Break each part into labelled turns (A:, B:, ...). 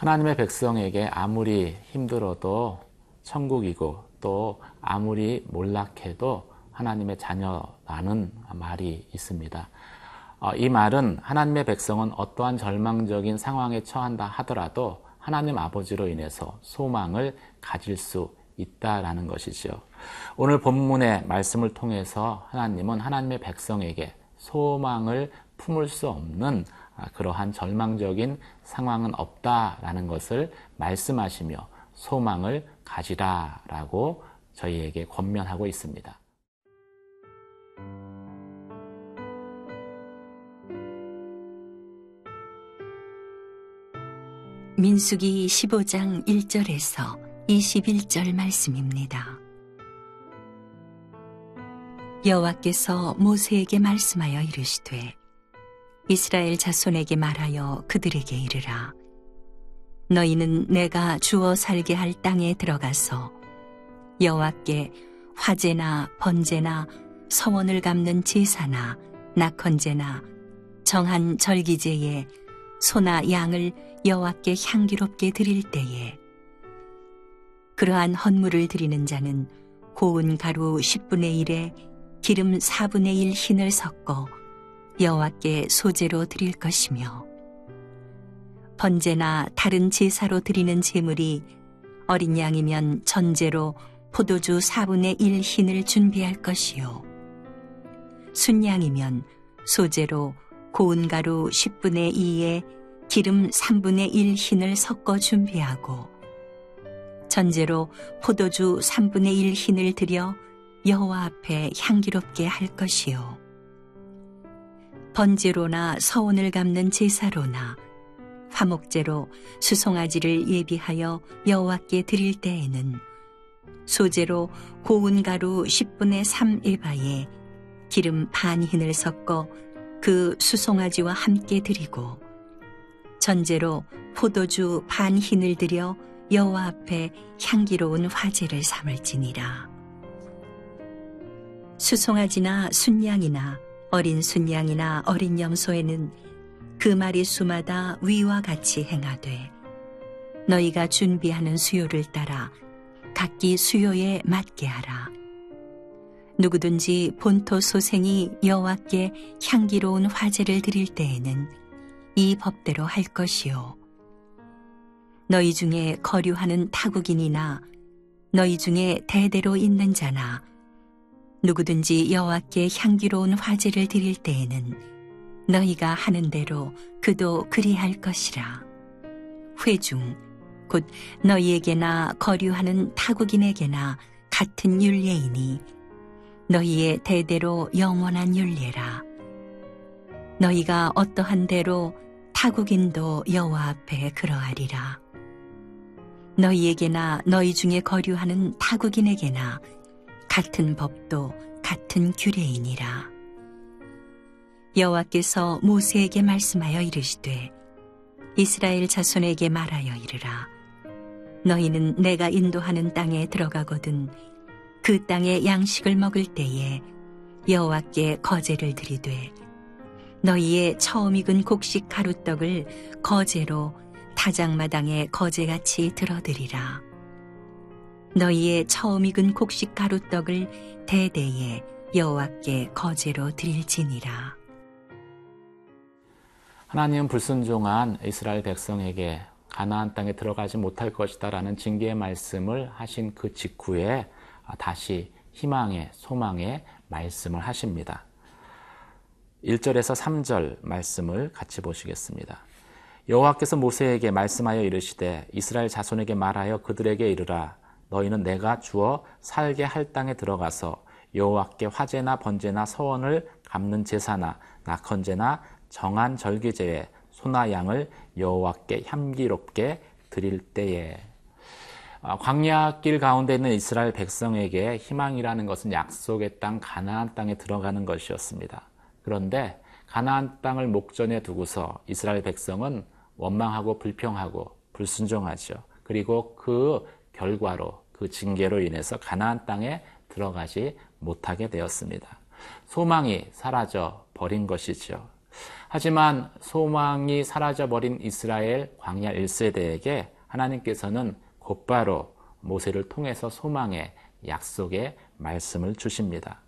A: 하나님의 백성에게 아무리 힘들어도 천국이고 또 아무리 몰락해도 하나님의 자녀라는 말이 있습니다. 어, 이 말은 하나님의 백성은 어떠한 절망적인 상황에 처한다 하더라도 하나님 아버지로 인해서 소망을 가질 수 있다라는 것이죠. 오늘 본문의 말씀을 통해서 하나님은 하나님의 백성에게 소망을 품을 수 없는 아, 그러한 절망적인 상황은 없다라는 것을 말씀하시며 소망을 가지라라고 저희에게 권면하고 있습니다.
B: 민수기 15장 1절에서 21절 말씀입니다. 여호와께서 모세에게 말씀하여 이르시되 이스라엘 자손에게 말하여 그들에게 이르라. 너희는 내가 주어 살게 할 땅에 들어가서 여호와께 화제나 번제나 서원을 갚는 제사나 낙헌제나 정한 절기제에 소나 양을 여호와께 향기롭게 드릴 때에 그러한 헌물을 드리는 자는 고운 가루 10분의 1에 기름 4분의 1 흰을 섞어 여호와께 소재로 드릴 것이며 번제나 다른 제사로 드리는 제물이 어린 양이면 전제로 포도주 4분의 1 흰을 준비할 것이요. 순양이면 소재로 고운 가루 10분의 2에 기름 3분의 1 흰을 섞어 준비하고 전제로 포도주 3분의 1 흰을 들여 여호와 앞에 향기롭게 할 것이요 번제로나 서원을 갚는 제사로나 화목제로 수송아지를 예비하여 여호와께 드릴 때에는 소재로 고운 가루 10분의 3 에바에 기름 반 흰을 섞어 그 수송아지와 함께 드리고 전제로 포도주 반 흰을 들여 여호와 앞에 향기로운 화제를 삼을지니라. 수송아지나 순양이나 어린 순양이나 어린 염소에는 그 마리 수마다 위와 같이 행하되 너희가 준비하는 수요를 따라 각기 수요에 맞게 하라. 누구든지 본토 소생이 여호와께 향기로운 화제를 드릴 때에는 이 법대로 할 것이요. 너희 중에 거류하는 타국인이나 너희 중에 대대로 있는 자나 누구든지 여호와께 향기로운 화제를 드릴 때에는 너희가 하는 대로 그도 그리할 것이라. 회중 곧 너희에게나 거류하는 타국인에게나 같은 율례이니 너희의 대대로 영원한 율례라. 너희가 어떠한 대로 타국인도 여호와 앞에 그러하리라. 너희에게나 너희 중에 거류하는 타국인에게나 같은 법도 같은 규례이니라. 여호와께서 모세에게 말씀하여 이르시되 이스라엘 자손에게 말하여 이르라. 너희는 내가 인도하는 땅에 들어가거든 그 땅의 양식을 먹을 때에 여호와께 거제를 드리되 너희의 처음 익은 곡식 가루떡을 거제로 타작마당에 거제같이 들어드리라. 너희의 처음 익은 곡식 가루떡을 대대에 여호와께 거제로 드릴지니라.
A: 하나님은 불순종한 이스라엘 백성에게 가나안 땅에 들어가지 못할 것이다라는 징계의 말씀을 하신 그 직후에 다시 희망의 소망의 말씀을 하십니다. 1절에서 3절 말씀을 같이 보시겠습니다. 여호와께서 모세에게 말씀하여 이르시되 이스라엘 자손에게 말하여 그들에게 이르라 너희는 내가 주어 살게 할 땅에 들어가서 여호와께 화제나 번제나 서원을 갚는 제사나 낙헌제나 정한 절기제에 소나 양을 여호와께 향기롭게 드릴 때에 아, 광야길 가운데 있는 이스라엘 백성에게 희망이라는 것은 약속의 땅 가나안 땅에 들어가는 것이었습니다. 그런데 가나안 땅을 목전에 두고서 이스라엘 백성은 원망하고 불평하고 불순종하죠. 그리고 그 결과로 그 징계로 인해서 가나안 땅에 들어가지 못하게 되었습니다. 소망이 사라져 버린 것이죠. 하지만 소망이 사라져 버린 이스라엘 광야 1세대에게 하나님께서는 곧바로 모세를 통해서 소망의 약속의 말씀을 주십니다.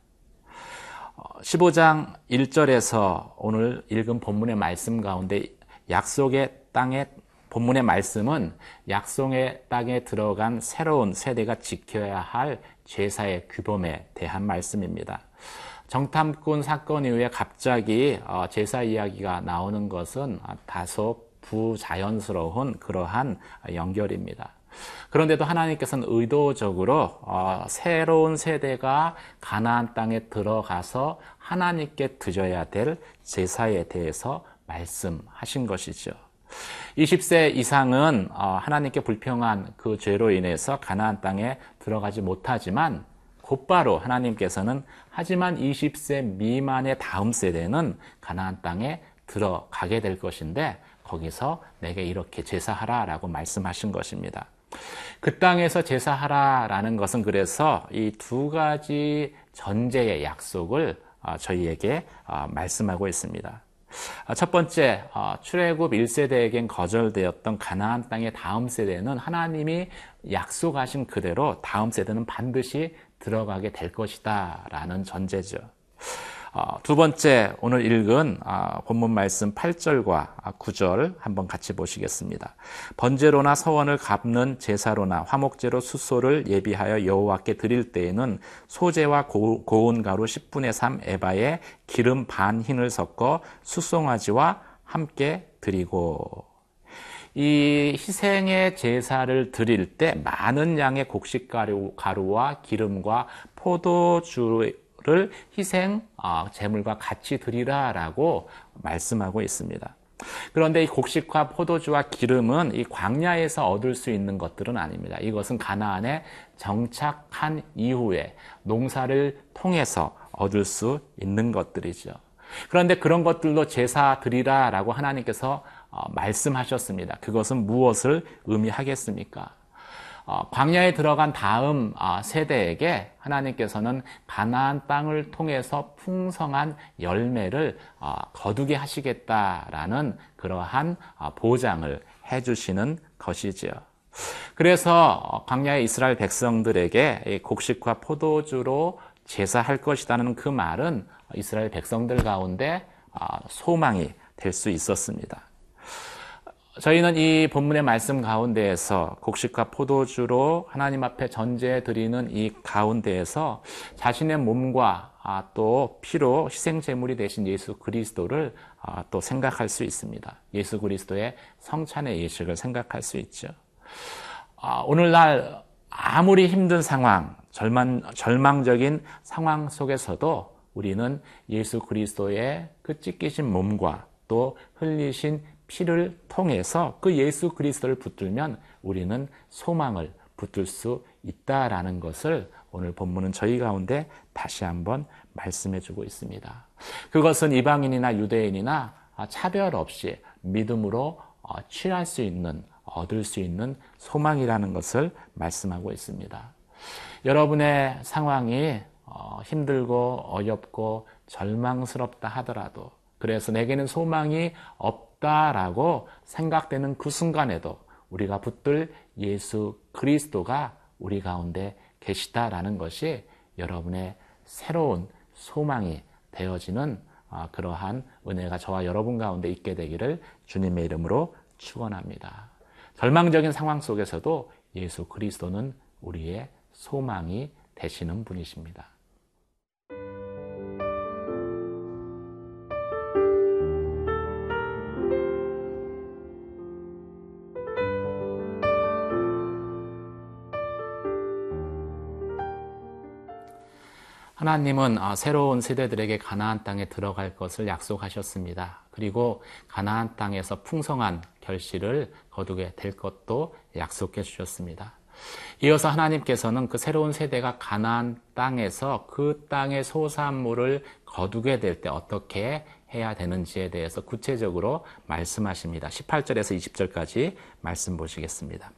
A: 15장 어, 1절에서 오늘 읽은 본문의 말씀 가운데 약속의 땅에 본문의 말씀은 약속의 땅에 들어간 새로운 세대가 지켜야 할 제사의 규범에 대한 말씀입니다. 정탐꾼 사건 이후에 갑자기 어, 제사 이야기가 나오는 것은 다소 부자연스러운 그러한 연결입니다. 그런데도 하나님께서는 의도적으로 어, 새로운 세대가 가나안 땅에 들어가서 하나님께 드려야 될 제사에 대해서 말씀하신 것이죠. 20세 이상은 어, 하나님께 불평한 그 죄로 인해서 가나안 땅에 들어가지 못하지만 곧바로 하나님께서는 하지만 20세 미만의 다음 세대는 가나안 땅에 들어가게 될 것인데 거기서 내게 이렇게 제사하라라고 말씀하신 것입니다. 그 땅에서 제사하라라는 것은 그래서 이 두 가지 전제의 약속을 어, 저희에게 어, 말씀하고 있습니다. 아, 첫 번째, 어, 출애굽 1세대에겐 거절되었던 가나안 땅의 다음 세대는 하나님이 약속하신 그대로 다음 세대는 반드시 들어가게 될 것이다 라는 전제죠. 어, 두 번째 오늘 읽은 어, 본문 말씀 8절과 9절 한번 같이 보시겠습니다. 번제로나 서원을 갚는 제사로나 화목제로 수소를 예비하여 여호와께 드릴 때에는 소재와 고운 가루 10분의 3 에바에 기름 반 흰을 섞어 수송아지와 함께 드리고 이 희생의 제사를 드릴 때 많은 양의 곡식 가루와 기름과 포도주 를 희생 어, 제물과 같이 드리라라고 말씀하고 있습니다. 그런데 이 곡식과 포도주와 기름은 이 광야에서 얻을 수 있는 것들은 아닙니다. 이것은 가나안에 정착한 이후에 농사를 통해서 얻을 수 있는 것들이죠. 그런데 그런 것들도 제사 드리라라고 하나님께서 어, 말씀하셨습니다. 그것은 무엇을 의미하겠습니까? 어, 광야에 들어간 다음 어, 세대에게 하나님께서는 가나안 땅을 통해서 풍성한 열매를 어, 거두게 하시겠다라는 그러한 보장을 해주시는 것이지요. 그래서 광야의 이스라엘 백성들에게 곡식과 포도주로 제사할 것이라는 그 말은 이스라엘 백성들 가운데 소망이 될 수 있었습니다. 저희는 이 본문의 말씀 가운데에서 곡식과 포도주로 하나님 앞에 전제 드리는 이 가운데에서 자신의 몸과 아, 또 피로 희생 제물이 되신 예수 그리스도를 아, 또 생각할 수 있습니다. 예수 그리스도의 성찬의 예식을 생각할 수 있죠. 아, 오늘날 아무리 힘든 상황, 절망, 절망적인 상황 속에서도 우리는 예수 그리스도의 그 찢기신 몸과 또 흘리신 피를 통해서 그 예수 그리스도를 붙들면 우리는 소망을 붙들 수 있다라는 것을 오늘 본문은 저희 가운데 다시 한번 말씀해 주고 있습니다. 그것은 이방인이나 유대인이나 차별 없이 믿음으로 어, 취할 수 있는, 얻을 수 있는 소망이라는 것을 말씀하고 있습니다. 여러분의 상황이 어, 힘들고 어렵고 절망스럽다 하더라도 그래서 내게는 소망이 없 없다라고 생각되는 그 순간에도 우리가 붙들 예수 그리스도가 우리 가운데 계시다라는 것이 여러분의 새로운 소망이 되어지는 아, 그러한 은혜가 저와 여러분 가운데 있게 되기를 주님의 이름으로 축원합니다. 절망적인 상황 속에서도 예수 그리스도는 우리의 소망이 되시는 분이십니다. 하나님은 아, 새로운 세대들에게 가나안 땅에 들어갈 것을 약속하셨습니다. 그리고 가나안 땅에서 풍성한 결실을 거두게 될 것도 약속해 주셨습니다. 이어서 하나님께서는 그 새로운 세대가 가나안 땅에서 그 땅의 소산물을 거두게 될 때 어떻게 해야 되는지에 대해서 구체적으로 말씀하십니다. 18절에서 20절까지 말씀 보시겠습니다.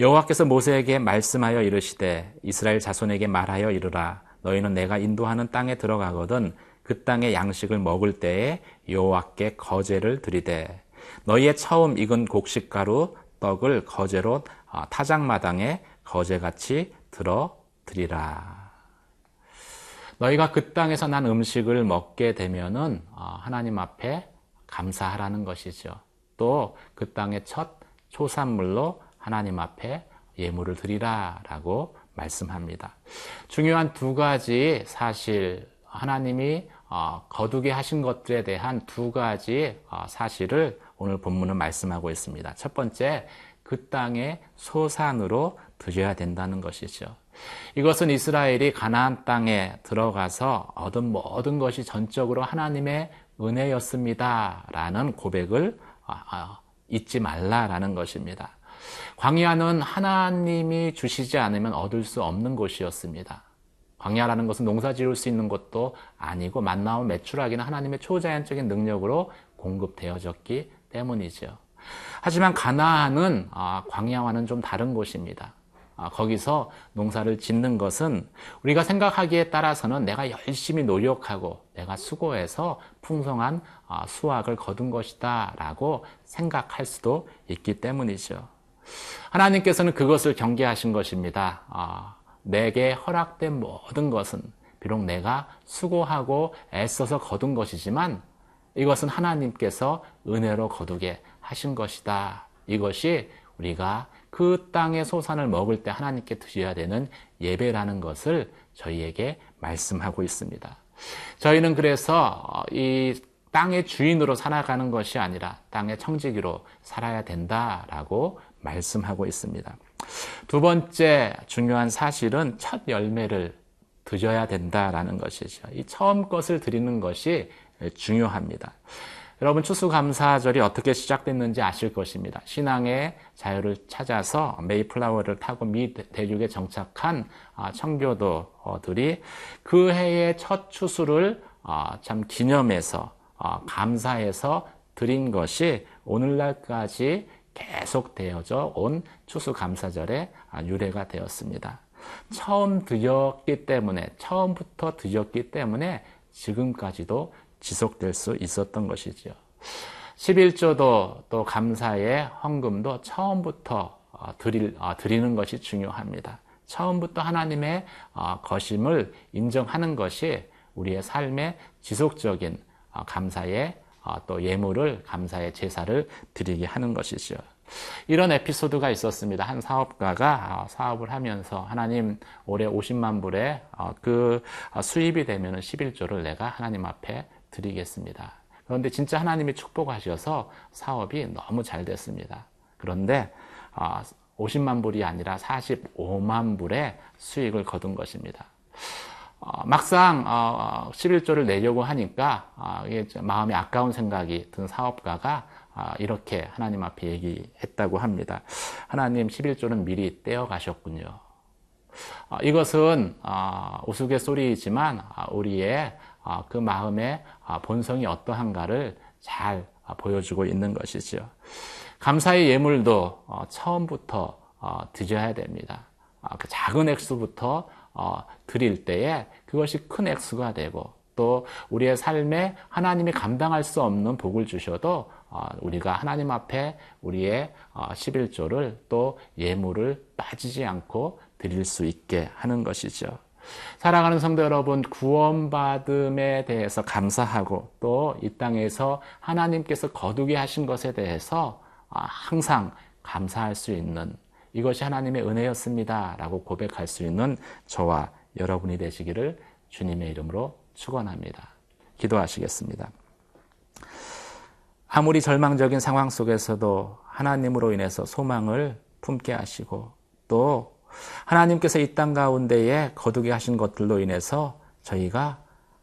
A: 여호와께서 모세에게 말씀하여 이르시되 이스라엘 자손에게 말하여 이르라 너희는 내가 인도하는 땅에 들어가거든 그 땅의 양식을 먹을 때에 여호와께 거제를 드리되 너희의 처음 익은 곡식가루 떡을 거제로 어, 타작마당에 거제같이 들어 드리라. 너희가 그 땅에서 난 음식을 먹게 되면은 어, 하나님 앞에 감사하라는 것이죠. 또 그 땅의 첫 초산물로 하나님 앞에 예물을 드리라라고 말씀합니다. 중요한 두 가지 사실 하나님이 어, 거두게 하신 것들에 대한 두 가지 어, 사실을 오늘 본문은 말씀하고 있습니다. 첫 번째, 그 땅의 소산으로 드려야 된다는 것이죠. 이것은 이스라엘이 가나안 땅에 들어가서 얻은 모든 것이 전적으로 하나님의 은혜였습니다라는 고백을 어, 잊지 말라라는 것입니다. 광야는 하나님이 주시지 않으면 얻을 수 없는 곳이었습니다. 광야라는 것은 농사 지을 수 있는 것도 아니고 만나온 매출하기는 하나님의 초자연적인 능력으로 공급되어졌기 때문이죠. 하지만 가나안은 아, 광야와는 좀 다른 곳입니다. 아, 거기서 농사를 짓는 것은 우리가 생각하기에 따라서는 내가 열심히 노력하고 내가 수고해서 풍성한 아, 수확을 거둔 것이다 라고 생각할 수도 있기 때문이죠. 하나님께서는 그것을 경계하신 것입니다. 아, 내게 허락된 모든 것은 비록 내가 수고하고 애써서 거둔 것이지만 이것은 하나님께서 은혜로 거두게 하신 것이다. 이것이 우리가 그 땅의 소산을 먹을 때 하나님께 드려야 되는 예배라는 것을 저희에게 말씀하고 있습니다. 저희는 그래서 이 땅의 주인으로 살아가는 것이 아니라 땅의 청지기로 살아야 된다라고 말씀하고 있습니다. 두 번째 중요한 사실은 첫 열매를 드셔야 된다라는 것이죠. 이 처음 것을 드리는 것이 중요합니다. 여러분 추수감사절이 어떻게 시작됐는지 아실 것입니다. 신앙의 자유를 찾아서 메이플라워를 타고 미 대륙에 정착한 아, 청교도들이 그 해의 첫 추수를 아, 참 기념해서 아, 감사해서 드린 것이 오늘날까지 계속되어져 온 추수감사절의 유래가 되었습니다. 처음 드렸기 때문에 처음부터 드렸기 때문에 지금까지도 지속될 수 있었던 것이죠. 11조도 또 감사의 헌금도 처음부터 어, 드릴, 어, 드리는 것이 중요합니다. 처음부터 하나님의 어, 거심을 인정하는 것이 우리의 삶의 지속적인 감사의 또 예물을 감사의 제사를 드리게 하는 것이죠. 이런 에피소드가 있었습니다. 한 사업가가 사업을 하면서 하나님 올해 50만 불의 그 수입이 되면 11조를 내가 하나님 앞에 드리겠습니다. 그런데 진짜 하나님이 축복하셔서 사업이 너무 잘 됐습니다. 그런데 50만 아, 불이 아니라 45만 불의 수익을 거둔 것입니다. 어, 막상 11조를 어, 내려고 하니까 아, 마음이 아까운 생각이 든 사업가가 아, 이렇게 하나님 앞에 얘기했다고 합니다. 하나님 11조는 미리 떼어 가셨군요. 이것은 우스갯소리이지만 우리의 아, 그 마음의 아, 본성이 어떠한가를 잘 아, 보여주고 있는 것이죠. 감사의 예물도 어, 처음부터 어, 드려야 됩니다. 그 작은 액수부터 어, 드릴 때에 그것이 큰 액수가 되고 또 우리의 삶에 하나님이 감당할 수 없는 복을 주셔도 우리가 하나님 앞에 우리의 11조를 또 예물을 빠지지 않고 드릴 수 있게 하는 것이죠. 사랑하는 성도 여러분, 구원받음에 대해서 감사하고 또 이 땅에서 하나님께서 거두게 하신 것에 대해서 아, 항상 감사할 수 있는 이것이 하나님의 은혜였습니다. 라고 고백할 수 있는 저와 여러분이 되시기를 주님의 이름으로 축원합니다. 기도하시겠습니다. 아무리 절망적인 상황 속에서도 하나님으로 인해서 소망을 품게 하시고 또 하나님께서 이 땅 가운데에 거두게 하신 것들로 인해서 저희가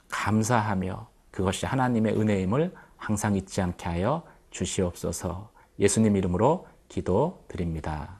A: 감사하며 그것이 하나님의 은혜임을 항상 잊지 않게 하여 주시옵소서 예수님 이름으로 기도 드립니다.